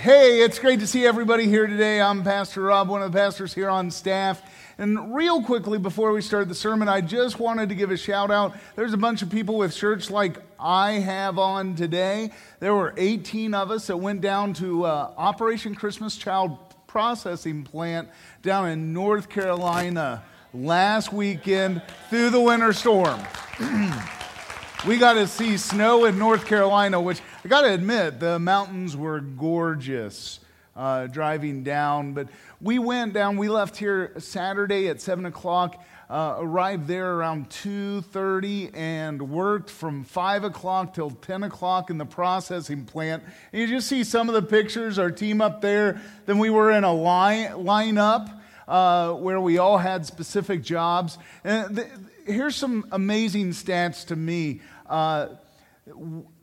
Hey, it's great to see everybody here today. I'm Pastor Rob, one of the pastors here on staff. And real quickly, before we start the sermon, I just wanted to give a shout out. There's a bunch of people with shirts like I have on today. There were 18 of us that went down to uh, Operation Christmas Child Processing Plant down in North Carolina last weekend through the winter storm. we got to see snow in North Carolina, which I got to admit, the mountains were gorgeous uh, driving down. But we went down, we left here Saturday at 7 o'clock. Uh, arrived there around 2.30 and worked from 5 o'clock till 10 o'clock in the processing plant and you just see some of the pictures our team up there then we were in a line, line up uh, where we all had specific jobs and th- here's some amazing stats to me uh,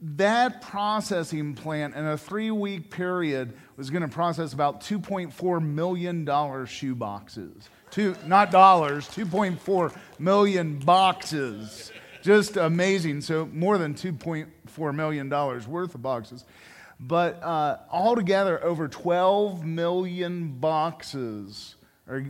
that processing plant in a three week period was going to process about $2.4 million shoe boxes. Two, not dollars, 2.4 million boxes. Just amazing. So, more than $2.4 million worth of boxes. But uh, altogether, over 12 million boxes are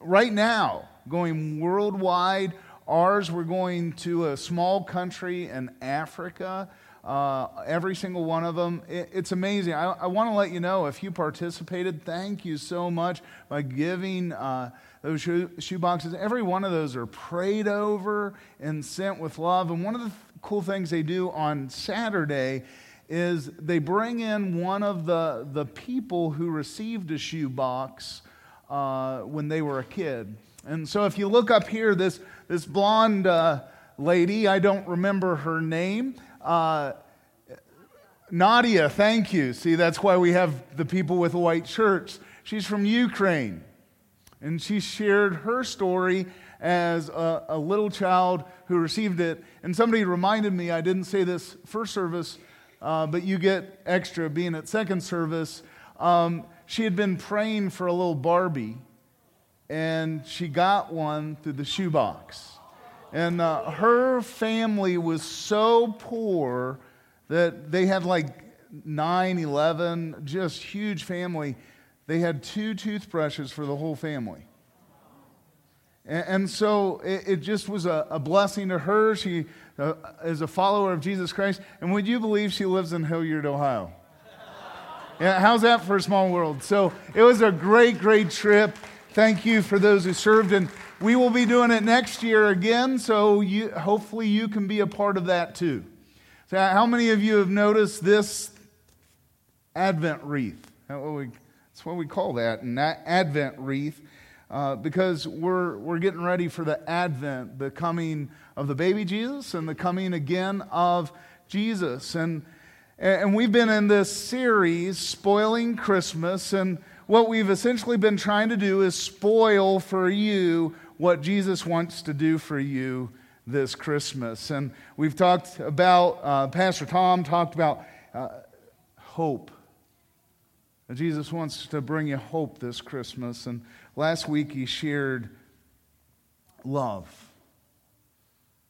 right now going worldwide Ours, we're going to a small country in Africa. Uh, every single one of them. It, it's amazing. I, I want to let you know if you participated, thank you so much by giving uh, those shoe, shoe boxes. Every one of those are prayed over and sent with love. And one of the th- cool things they do on Saturday is they bring in one of the, the people who received a shoe box uh, when they were a kid. And so if you look up here, this this blonde uh, lady, I don't remember her name. Uh, Nadia, thank you. See, that's why we have the people with white shirts. She's from Ukraine. And she shared her story as a, a, little child who received it. And somebody reminded me, I didn't say this first service, uh, but you get extra being at second service. Um, she had been praying for a little Barbie and she got one through the shoebox. And uh, her family was so poor that they had like 9, 11, just huge family. They had two toothbrushes for the whole family. And, and so it, it, just was a, a, blessing to her. She uh, is a follower of Jesus Christ. And would you believe she lives in Hilliard, Ohio? Yeah, how's that for a small world? So it was a great, great trip. Thank you for those who served, and we will be doing it next year again, so you, hopefully you can be a part of that too. So, how many of you have noticed this Advent wreath? That's what we, call that, an Advent wreath, uh, because we're, we're getting ready for the Advent, the coming of the baby Jesus and the coming again of Jesus. And, and we've been in this series, Spoiling Christmas, and what we've essentially been trying to do is spoil for you what Jesus wants to do for you this Christmas. And we've talked about, uh, Pastor Tom talked about uh, hope. Jesus wants to bring you hope this Christmas. And last week he shared love.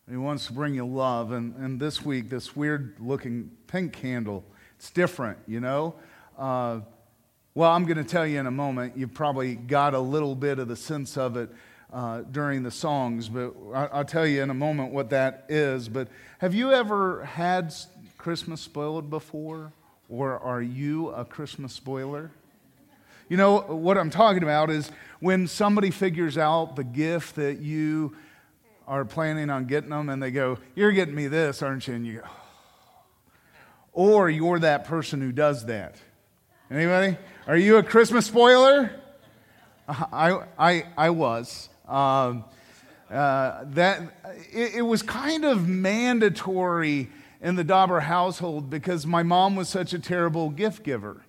He wants to bring you love. And, and this week, this weird looking pink candle, it's different, you know? Uh, well, I'm going to tell you in a moment. You probably got a little bit of the sense of it uh, during the songs, but I'll tell you in a moment what that is. But have you ever had Christmas spoiled before? Or are you a Christmas spoiler? You know, what I'm talking about is when somebody figures out the gift that you are planning on getting them and they go, You're getting me this, aren't you? And you go, Or you're that person who does that. Anybody? Are you a Christmas spoiler? I, I, I was. Um, uh, that it, it, was kind of mandatory in the Dauber household because my mom was such a terrible gift giver,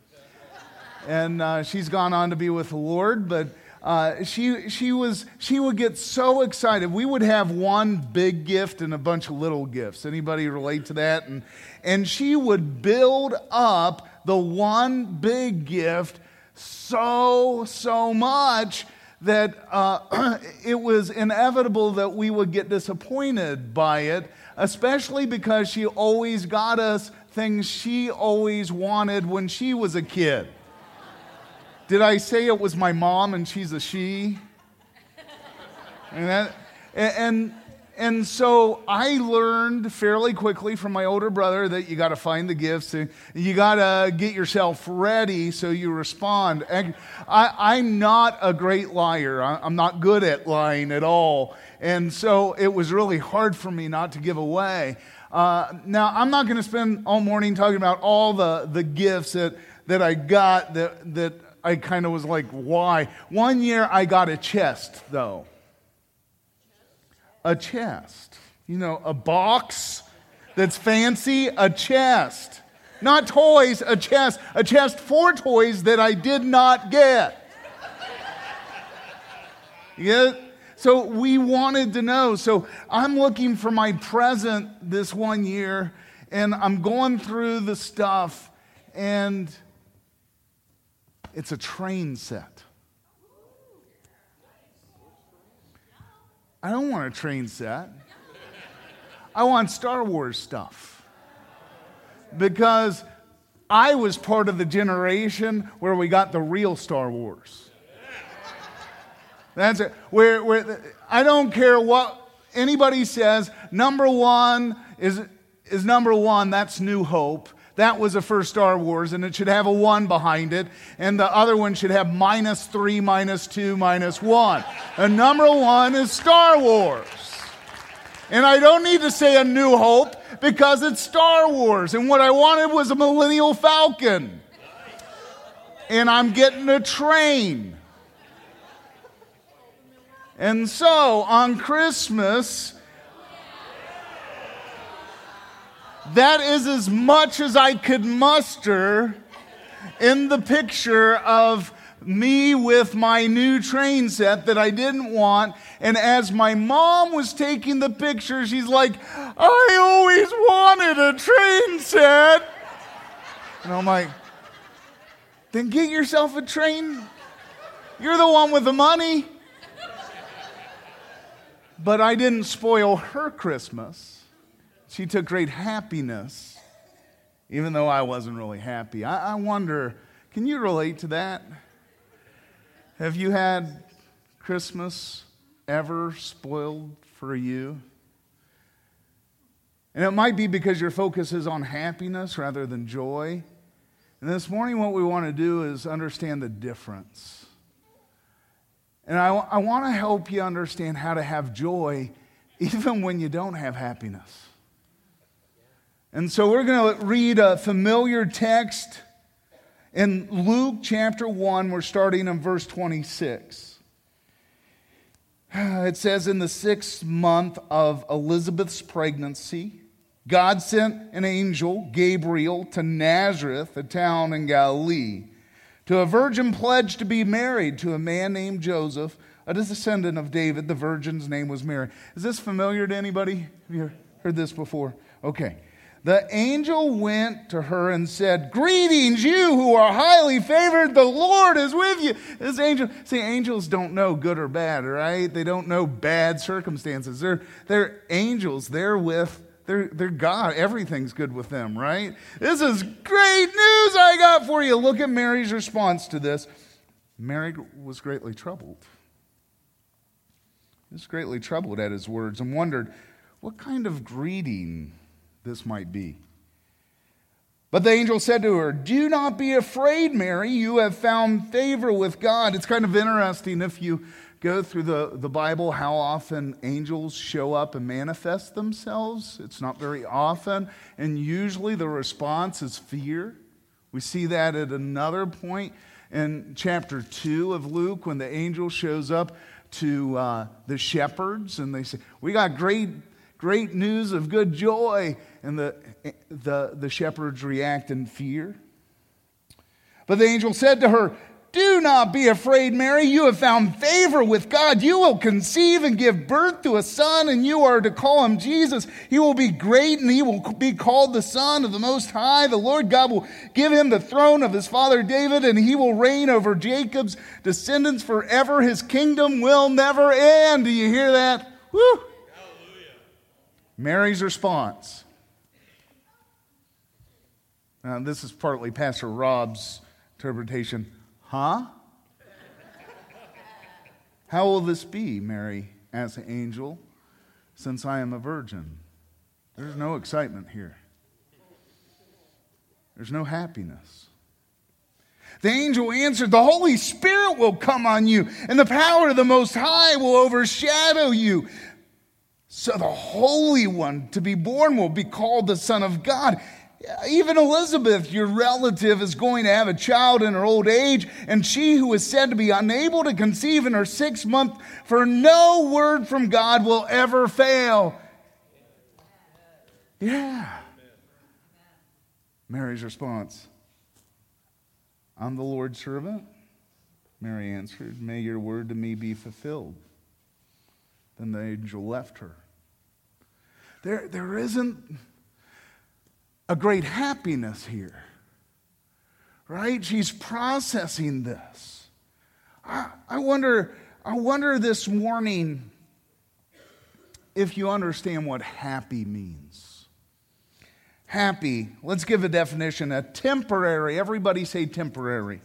and uh, she's gone on to be with the Lord. But uh, she she was she would get so excited. We would have one big gift and a bunch of little gifts. Anybody relate to that? And and she would build up the one big gift so, so much that uh, it was inevitable that we would get disappointed by it, especially because she always got us things she always wanted when she was a kid. Did I say it was my mom and she's a she? And, that, and, and so I learned fairly quickly from my older brother that you got to find the gifts and you got to get yourself ready so you respond. I, am not a great liar. I'm not good at lying at all. And so it was really hard for me not to give away. Uh, now, I'm not going to spend all morning talking about all the, the gifts that, that I got that, that I kind of was like, why? One year I got a chest, though a chest. You know, a box that's fancy, a chest. Not toys, a chest. A chest for toys that I did not get. Yeah? So we wanted to know. So I'm looking for my present this one year, and I'm going through the stuff, and it's a train set. I don't want a train set. I want Star Wars stuff. Because I was part of the generation where we got the real Star Wars. That's it. Where, where I don't care what anybody says, number one is, is number one, that's New Hope. That was the first Star Wars, and it should have a one behind it, and the other one should have minus three, minus two, minus one. And number one is Star Wars. And I don't need to say a new hope because it's Star Wars. And what I wanted was a Millennium Falcon. And I'm getting a train. And so on Christmas, That is as much as I could muster in the picture of me with my new train set that I didn't want. And as my mom was taking the picture, she's like, I always wanted a train set. And I'm like, then get yourself a train. You're the one with the money. But I didn't spoil her Christmas. She took great happiness, even though I wasn't really happy. I, I wonder, can you relate to that? Have you had Christmas ever spoiled for you? And it might be because your focus is on happiness rather than joy. And this morning, what we want to do is understand the difference. And I, I want to help you understand how to have joy even when you don't have happiness. And so we're going to read a familiar text in Luke chapter 1. We're starting in verse 26. It says, In the sixth month of Elizabeth's pregnancy, God sent an angel, Gabriel, to Nazareth, a town in Galilee, to a virgin pledged to be married to a man named Joseph, a descendant of David. The virgin's name was Mary. Is this familiar to anybody? Have you heard this before? Okay the angel went to her and said, Greetings, you who are highly favored, the Lord is with you. This angel, see, angels don't know good or bad, right? They don't know bad circumstances. They're, they're angels. They're with, they're, they're God. Everything's good with them, right? This is great news I got for you. Look at Mary's response to this. Mary was greatly troubled. He was greatly troubled at his words and wondered, what kind of greeting this might be. But the angel said to her, Do not be afraid, Mary. You have found favor with God. It's kind of interesting if you go through the, the Bible how often angels show up and manifest themselves. It's not very often. And usually the response is fear. We see that at another point in chapter 2 of Luke when the angel shows up to uh, the shepherds and they say, We got great great news of good joy. And the, the, the shepherds react in fear. But the angel said to her, do not be afraid, Mary. You have found favor with God. You will conceive and give birth to a son, and you are to call him Jesus. He will be great, and he will be called the Son of the Most High. The Lord God will give him the throne of his father David, and he will reign over Jacob's descendants forever. His kingdom will never end. Do you hear that? Woo! Mary's response. Now, this is partly Pastor Rob's interpretation. Huh? How will this be, Mary asked the angel, since I am a virgin? There's no excitement here, there's no happiness. The angel answered, The Holy Spirit will come on you, and the power of the Most High will overshadow you. So the Holy One to be born will be called the Son of God. Even Elizabeth, your relative, is going to have a child in her old age, and she who is said to be unable to conceive in her sixth month, for no word from God will ever fail. Yeah. Mary's response I'm the Lord's servant. Mary answered, May your word to me be fulfilled. Then the angel left her. There, there isn't a great happiness here, right? She's processing this. I, I wonder, I wonder this morning if you understand what happy means. Happy, let's give a definition a temporary, everybody say temporary.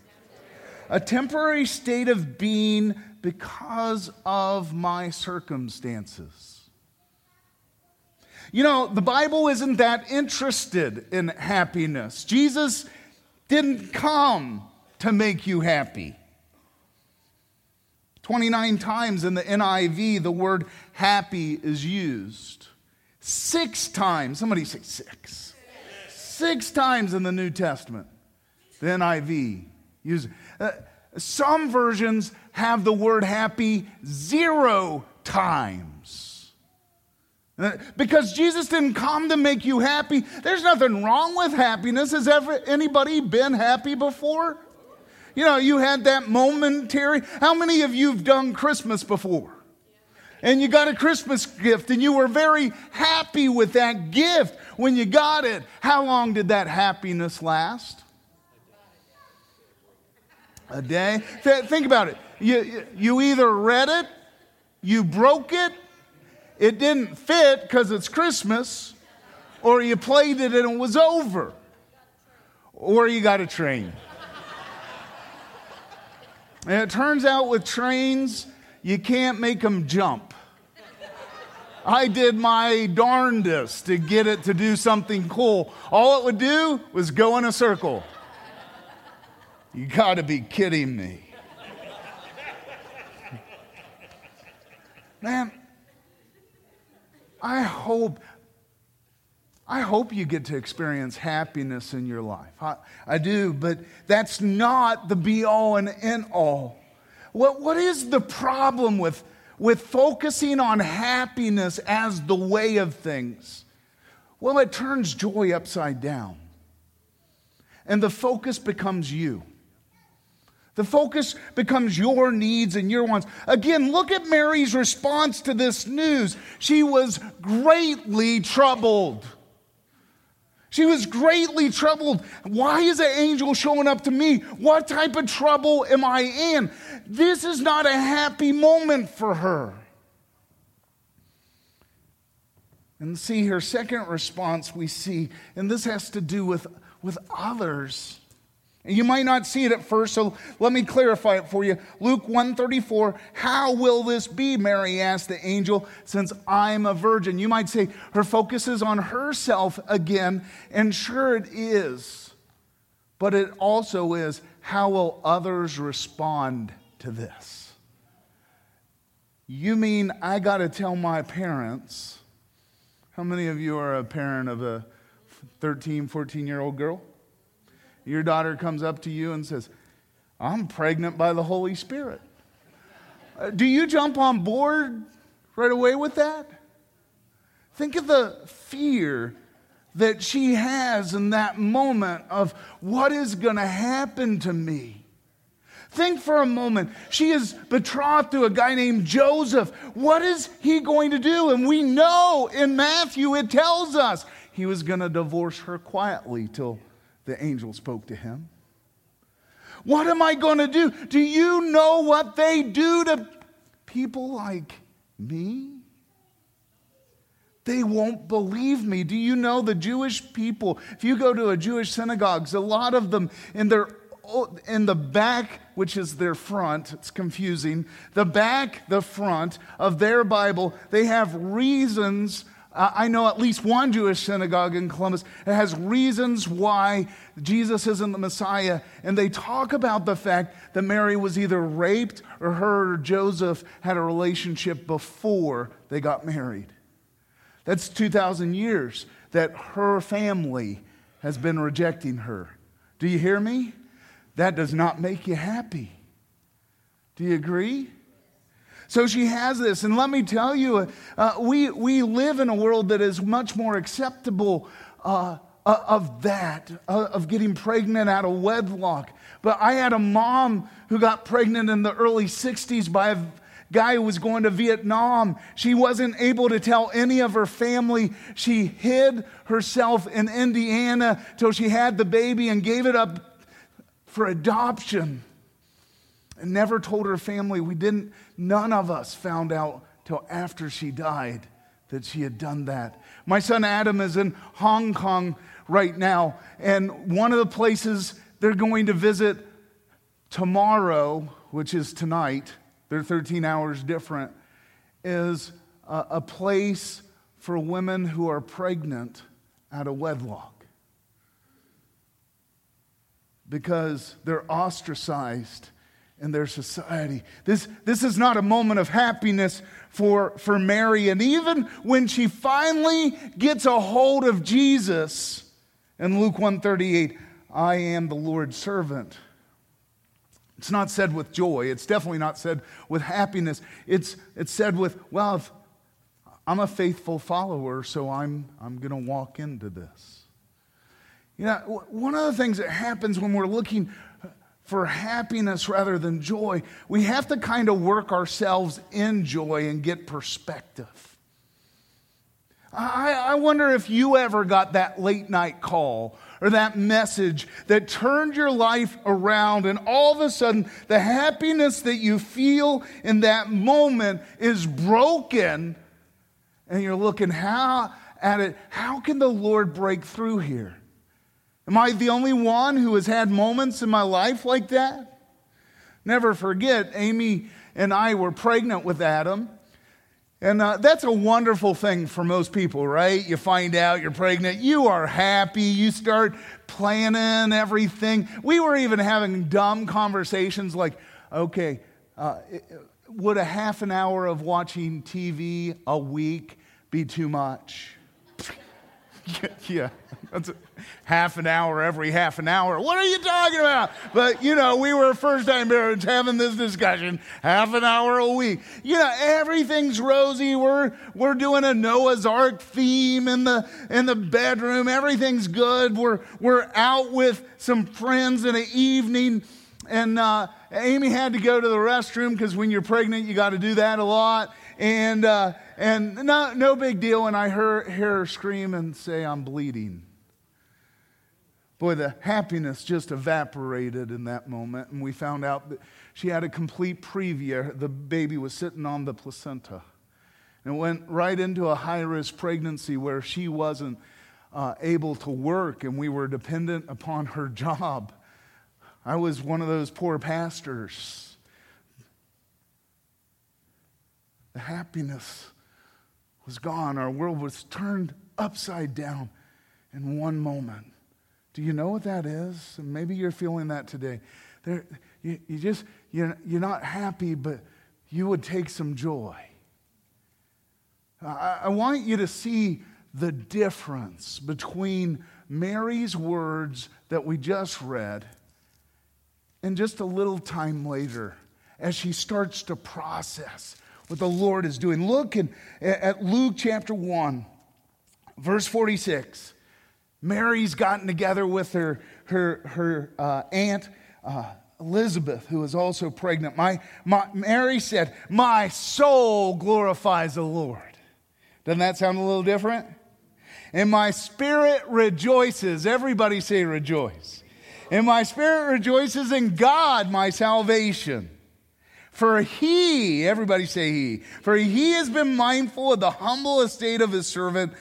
A temporary state of being because of my circumstances. You know, the Bible isn't that interested in happiness. Jesus didn't come to make you happy. 29 times in the NIV, the word happy is used. Six times, somebody say six. Six times in the New Testament, the NIV uses. Uh, some versions have the word happy zero times. Because Jesus didn't come to make you happy. There's nothing wrong with happiness. Has ever anybody been happy before? You know, you had that momentary. How many of you have done Christmas before? And you got a Christmas gift and you were very happy with that gift when you got it. How long did that happiness last? A day? Think about it. You, you either read it, you broke it, it didn't fit because it's Christmas, or you played it and it was over, or you got a train. and it turns out with trains, you can't make them jump. I did my darndest to get it to do something cool. All it would do was go in a circle. You gotta be kidding me. Man, I hope, I hope you get to experience happiness in your life. I, I do, but that's not the be all and end all. What, what is the problem with, with focusing on happiness as the way of things? Well, it turns joy upside down. And the focus becomes you. The focus becomes your needs and your wants. Again, look at Mary's response to this news. She was greatly troubled. She was greatly troubled. Why is an angel showing up to me? What type of trouble am I in? This is not a happy moment for her. And see, her second response we see, and this has to do with, with others. And you might not see it at first, so let me clarify it for you. Luke 134, how will this be? Mary asked the angel, since I'm a virgin. You might say her focus is on herself again, and sure it is. But it also is, how will others respond to this? You mean I got to tell my parents? How many of you are a parent of a 13, 14 year old girl? Your daughter comes up to you and says, I'm pregnant by the Holy Spirit. Uh, do you jump on board right away with that? Think of the fear that she has in that moment of what is going to happen to me. Think for a moment. She is betrothed to a guy named Joseph. What is he going to do? And we know in Matthew it tells us he was going to divorce her quietly till the angel spoke to him. What am I going to do? Do you know what they do to people like me? They won't believe me. Do you know the Jewish people? If you go to a Jewish synagogues, a lot of them in their in the back, which is their front, it's confusing, the back, the front of their Bible, they have reasons. Uh, I know at least one Jewish synagogue in Columbus that has reasons why Jesus isn't the Messiah. And they talk about the fact that Mary was either raped or her or Joseph had a relationship before they got married. That's 2,000 years that her family has been rejecting her. Do you hear me? That does not make you happy. Do you agree? So she has this. And let me tell you, uh, we, we live in a world that is much more acceptable uh, uh of that, uh, of getting pregnant out of wedlock. But I had a mom who got pregnant in the early 60s by a guy who was going to Vietnam. She wasn't able to tell any of her family. She hid herself in Indiana till she had the baby and gave it up for adoption and never told her family. We didn't, none of us found out till after she died that she had done that. My son Adam is in Hong Kong right now, and one of the places they're going to visit tomorrow, which is tonight, they're 13 hours different, is a, a place for women who are pregnant out of wedlock because they're ostracized in their society. This, this is not a moment of happiness for, for Mary. And even when she finally gets a hold of Jesus in Luke 138, I am the Lord's servant. It's not said with joy. It's definitely not said with happiness. It's, it's said with, well, I'm a faithful follower, so I'm, I'm going to walk into this. You know, one of the things that happens when we're looking for happiness rather than joy, we have to kind of work ourselves in joy and get perspective. I, I wonder if you ever got that late night call or that message that turned your life around, and all of a sudden, the happiness that you feel in that moment is broken, and you're looking how, at it. How can the Lord break through here? Am I the only one who has had moments in my life like that? Never forget, Amy and I were pregnant with Adam. And uh, that's a wonderful thing for most people, right? You find out you're pregnant, you are happy, you start planning everything. We were even having dumb conversations like, okay, uh, would a half an hour of watching TV a week be too much? yeah, that's half an hour every half an hour. What are you talking about? But you know, we were first time parents having this discussion half an hour a week. You know, everything's rosy. We're we're doing a Noah's Ark theme in the in the bedroom. Everything's good. We're we're out with some friends in the evening, and uh, Amy had to go to the restroom because when you're pregnant, you got to do that a lot and, uh, and no, no big deal. And I hear, hear her scream and say, I'm bleeding. Boy, the happiness just evaporated in that moment. And we found out that she had a complete previa. The baby was sitting on the placenta. And went right into a high risk pregnancy where she wasn't uh, able to work and we were dependent upon her job. I was one of those poor pastors The happiness was gone. Our world was turned upside down in one moment. Do you know what that is? Maybe you're feeling that today. There, you, you just, you're, you're not happy, but you would take some joy. I, I want you to see the difference between Mary's words that we just read and just a little time later as she starts to process what the Lord is doing. Look in, at Luke chapter 1, verse 46. Mary's gotten together with her, her, her uh, aunt uh, Elizabeth, who is also pregnant. My, my, Mary said, My soul glorifies the Lord. Doesn't that sound a little different? And my spirit rejoices. Everybody say rejoice. And my spirit rejoices in God, my salvation. For he, everybody say he, for he has been mindful of the humble estate of his servant.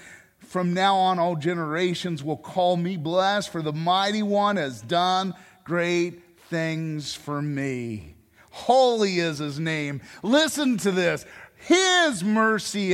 From now on, all generations will call me blessed, for the mighty one has done great things for me. Holy is his name. Listen to this. His mercy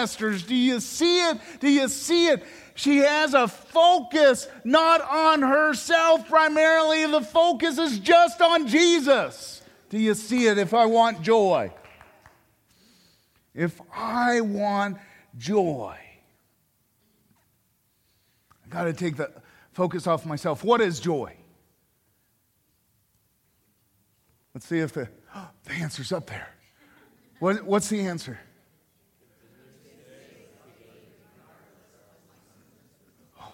ancestors. Do you see it? Do you see it? She has a focus not on herself primarily, the focus is just on Jesus. Do you see it? If I want joy, if I want joy, I got to take the focus off myself. What is joy? Let's see if the, oh, the answer's up there. What, what's the answer?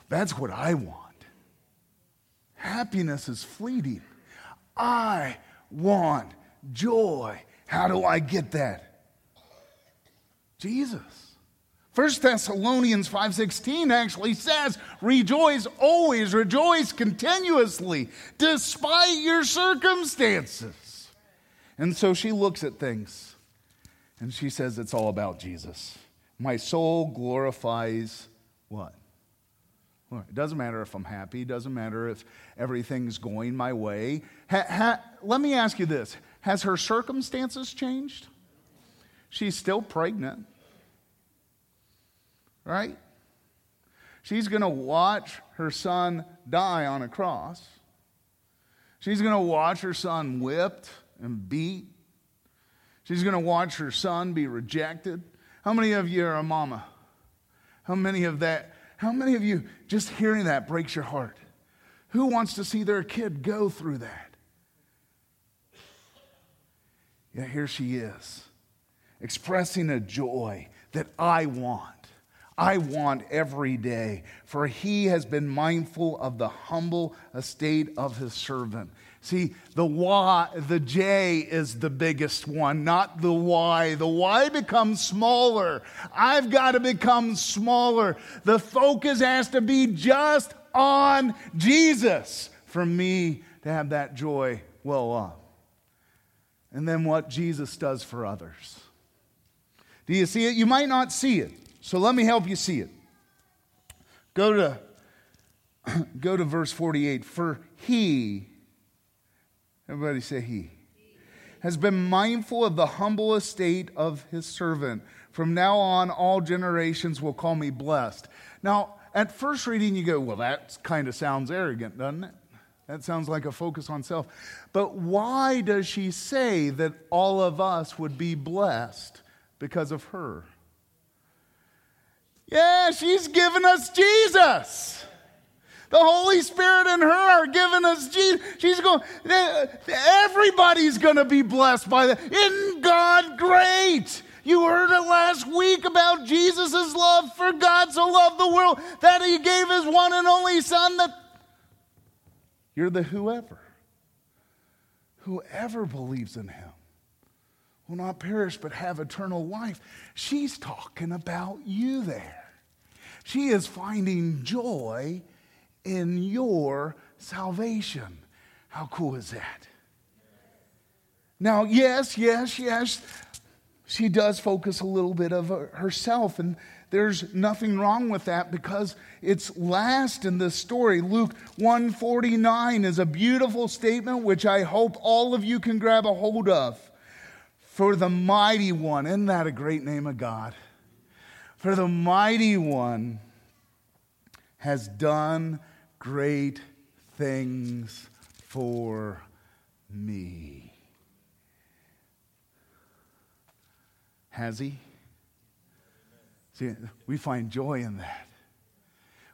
That's what I want. Happiness is fleeting. I want joy. How do I get that? Jesus. 1 Thessalonians 5:16 actually says, "Rejoice always, rejoice continuously, despite your circumstances." And so she looks at things and she says it's all about Jesus. My soul glorifies what? It doesn't matter if I'm happy. It doesn't matter if everything's going my way. Ha, ha, let me ask you this Has her circumstances changed? She's still pregnant, right? She's going to watch her son die on a cross. She's going to watch her son whipped and beat. She's going to watch her son be rejected. How many of you are a mama? How many of that how many of you, just hearing that breaks your heart? Who wants to see their kid go through that? Yeah, here she is, expressing a joy that I want. I want every day, for he has been mindful of the humble estate of his servant. See, the Y, the J is the biggest one, not the Y. The Y becomes smaller. I've got to become smaller. The focus has to be just on Jesus for me to have that joy well up. And then what Jesus does for others. Do you see it? You might not see it. So let me help you see it. Go to, go to verse 48. For he, Everybody say he. Has been mindful of the humble estate of his servant. From now on, all generations will call me blessed. Now, at first reading, you go, well, that kind of sounds arrogant, doesn't it? That sounds like a focus on self. But why does she say that all of us would be blessed because of her? Yeah, she's given us Jesus. The Holy Spirit and her are giving us Jesus. She's going, everybody's going to be blessed by that. Isn't God great? You heard it last week about Jesus' love for God so loved the world that he gave his one and only Son that you're the whoever. Whoever believes in him will not perish but have eternal life. She's talking about you there. She is finding joy in your salvation. How cool is that? Now, yes, yes, yes, she does focus a little bit of herself, and there's nothing wrong with that because it's last in the story. Luke 149 is a beautiful statement which I hope all of you can grab a hold of. For the mighty one, isn't that a great name of God? For the mighty one has done great things for me. Has he? See, we find joy in that.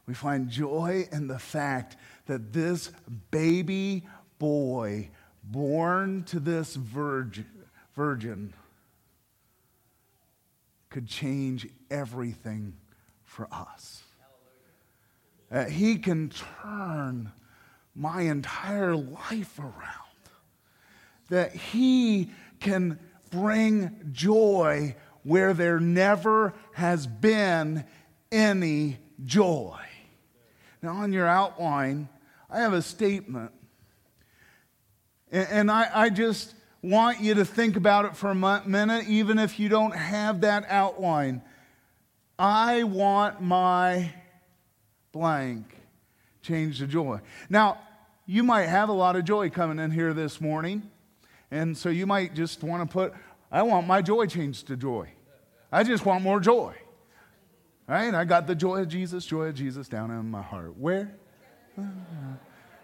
We find joy in the fact that this baby boy born to this virgin, virgin could change everything for us. He can turn my entire life around. that He can bring joy where there never has been any joy. Now, on your outline, I have a statement. And I, I just want you to think about it for a minute, even if you don't have that outline. I want my blank change to joy. Now, you might have a lot of joy coming in here this morning, and so you might just want to put, I want my joy changed to joy. I just want more joy. Right? I got the joy of Jesus, joy of Jesus down in my heart. Where? Ah.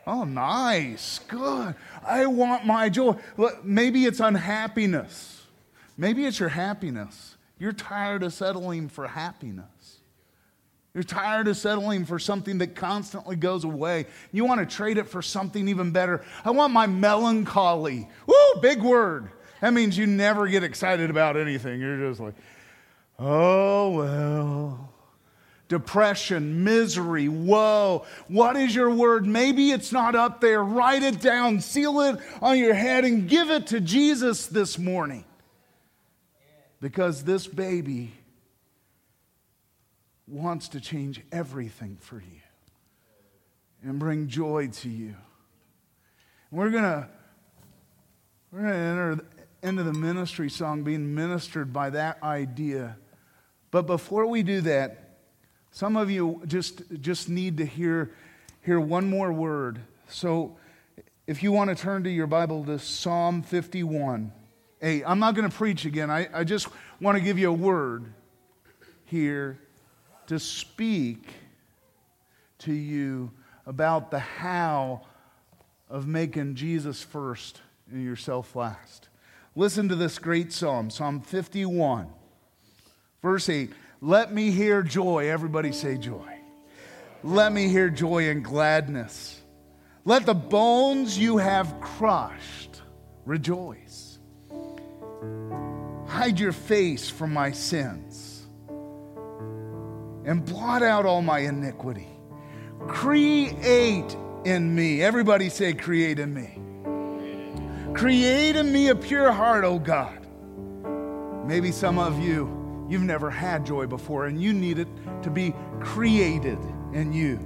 Oh, nice. Good. I want my joy. Look, maybe it's unhappiness. Maybe it's your happiness. You're tired of settling for happiness. You're tired of settling for something that constantly goes away. You want to trade it for something even better. I want my melancholy. Woo, big word. That means you never get excited about anything. You're just like, oh, well. Depression, misery, woe. What is your word? Maybe it's not up there. Write it down, seal it on your head, and give it to Jesus this morning. Because this baby wants to change everything for you and bring joy to you. We're going to we're going to enter into the ministry song being ministered by that idea. But before we do that, some of you just, just need to hear, hear one more word. So if you want to turn to your Bible to Psalm 51. Hey, I'm not going to preach again. I, I just want to give you a word here to speak to you about the how of making Jesus first and yourself last. Listen to this great psalm, Psalm 51, verse 8. Let me hear joy. Everybody say joy. Let me hear joy and gladness. Let the bones you have crushed rejoice. Hide your face from my sins and blot out all my iniquity. Create in me. Everybody say, create in me. Create in me a pure heart, oh God. Maybe some of you, you've never had joy before and you need it to be created in you.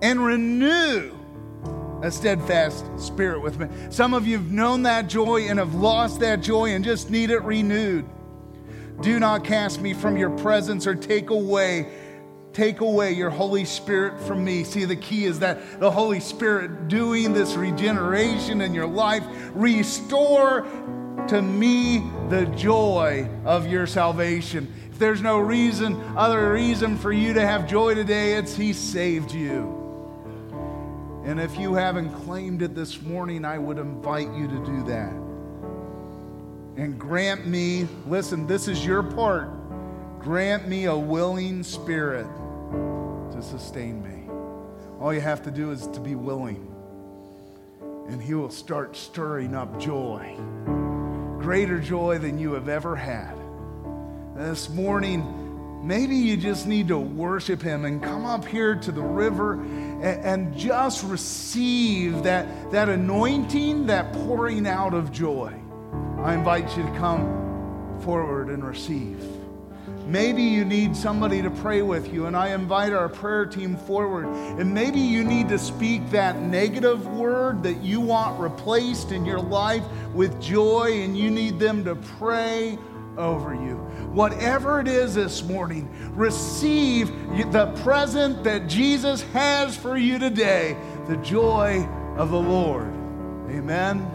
And renew a steadfast spirit with me. Some of you have known that joy and have lost that joy and just need it renewed. Do not cast me from your presence or take away take away your Holy Spirit from me. See, the key is that the Holy Spirit doing this regeneration in your life, restore to me the joy of your salvation. If there's no reason, other reason for you to have joy today, it's He saved you. And if you haven't claimed it this morning, I would invite you to do that and grant me, listen, this is your part, grant me a willing spirit to sustain me. All you have to do is to be willing, and He will start stirring up joy, greater joy than you have ever had. This morning, maybe you just need to worship Him and come up here to the river and, and just receive that, that anointing, that pouring out of joy. I invite you to come forward and receive. Maybe you need somebody to pray with you, and I invite our prayer team forward. And maybe you need to speak that negative word that you want replaced in your life with joy, and you need them to pray over you. Whatever it is this morning, receive the present that Jesus has for you today the joy of the Lord. Amen.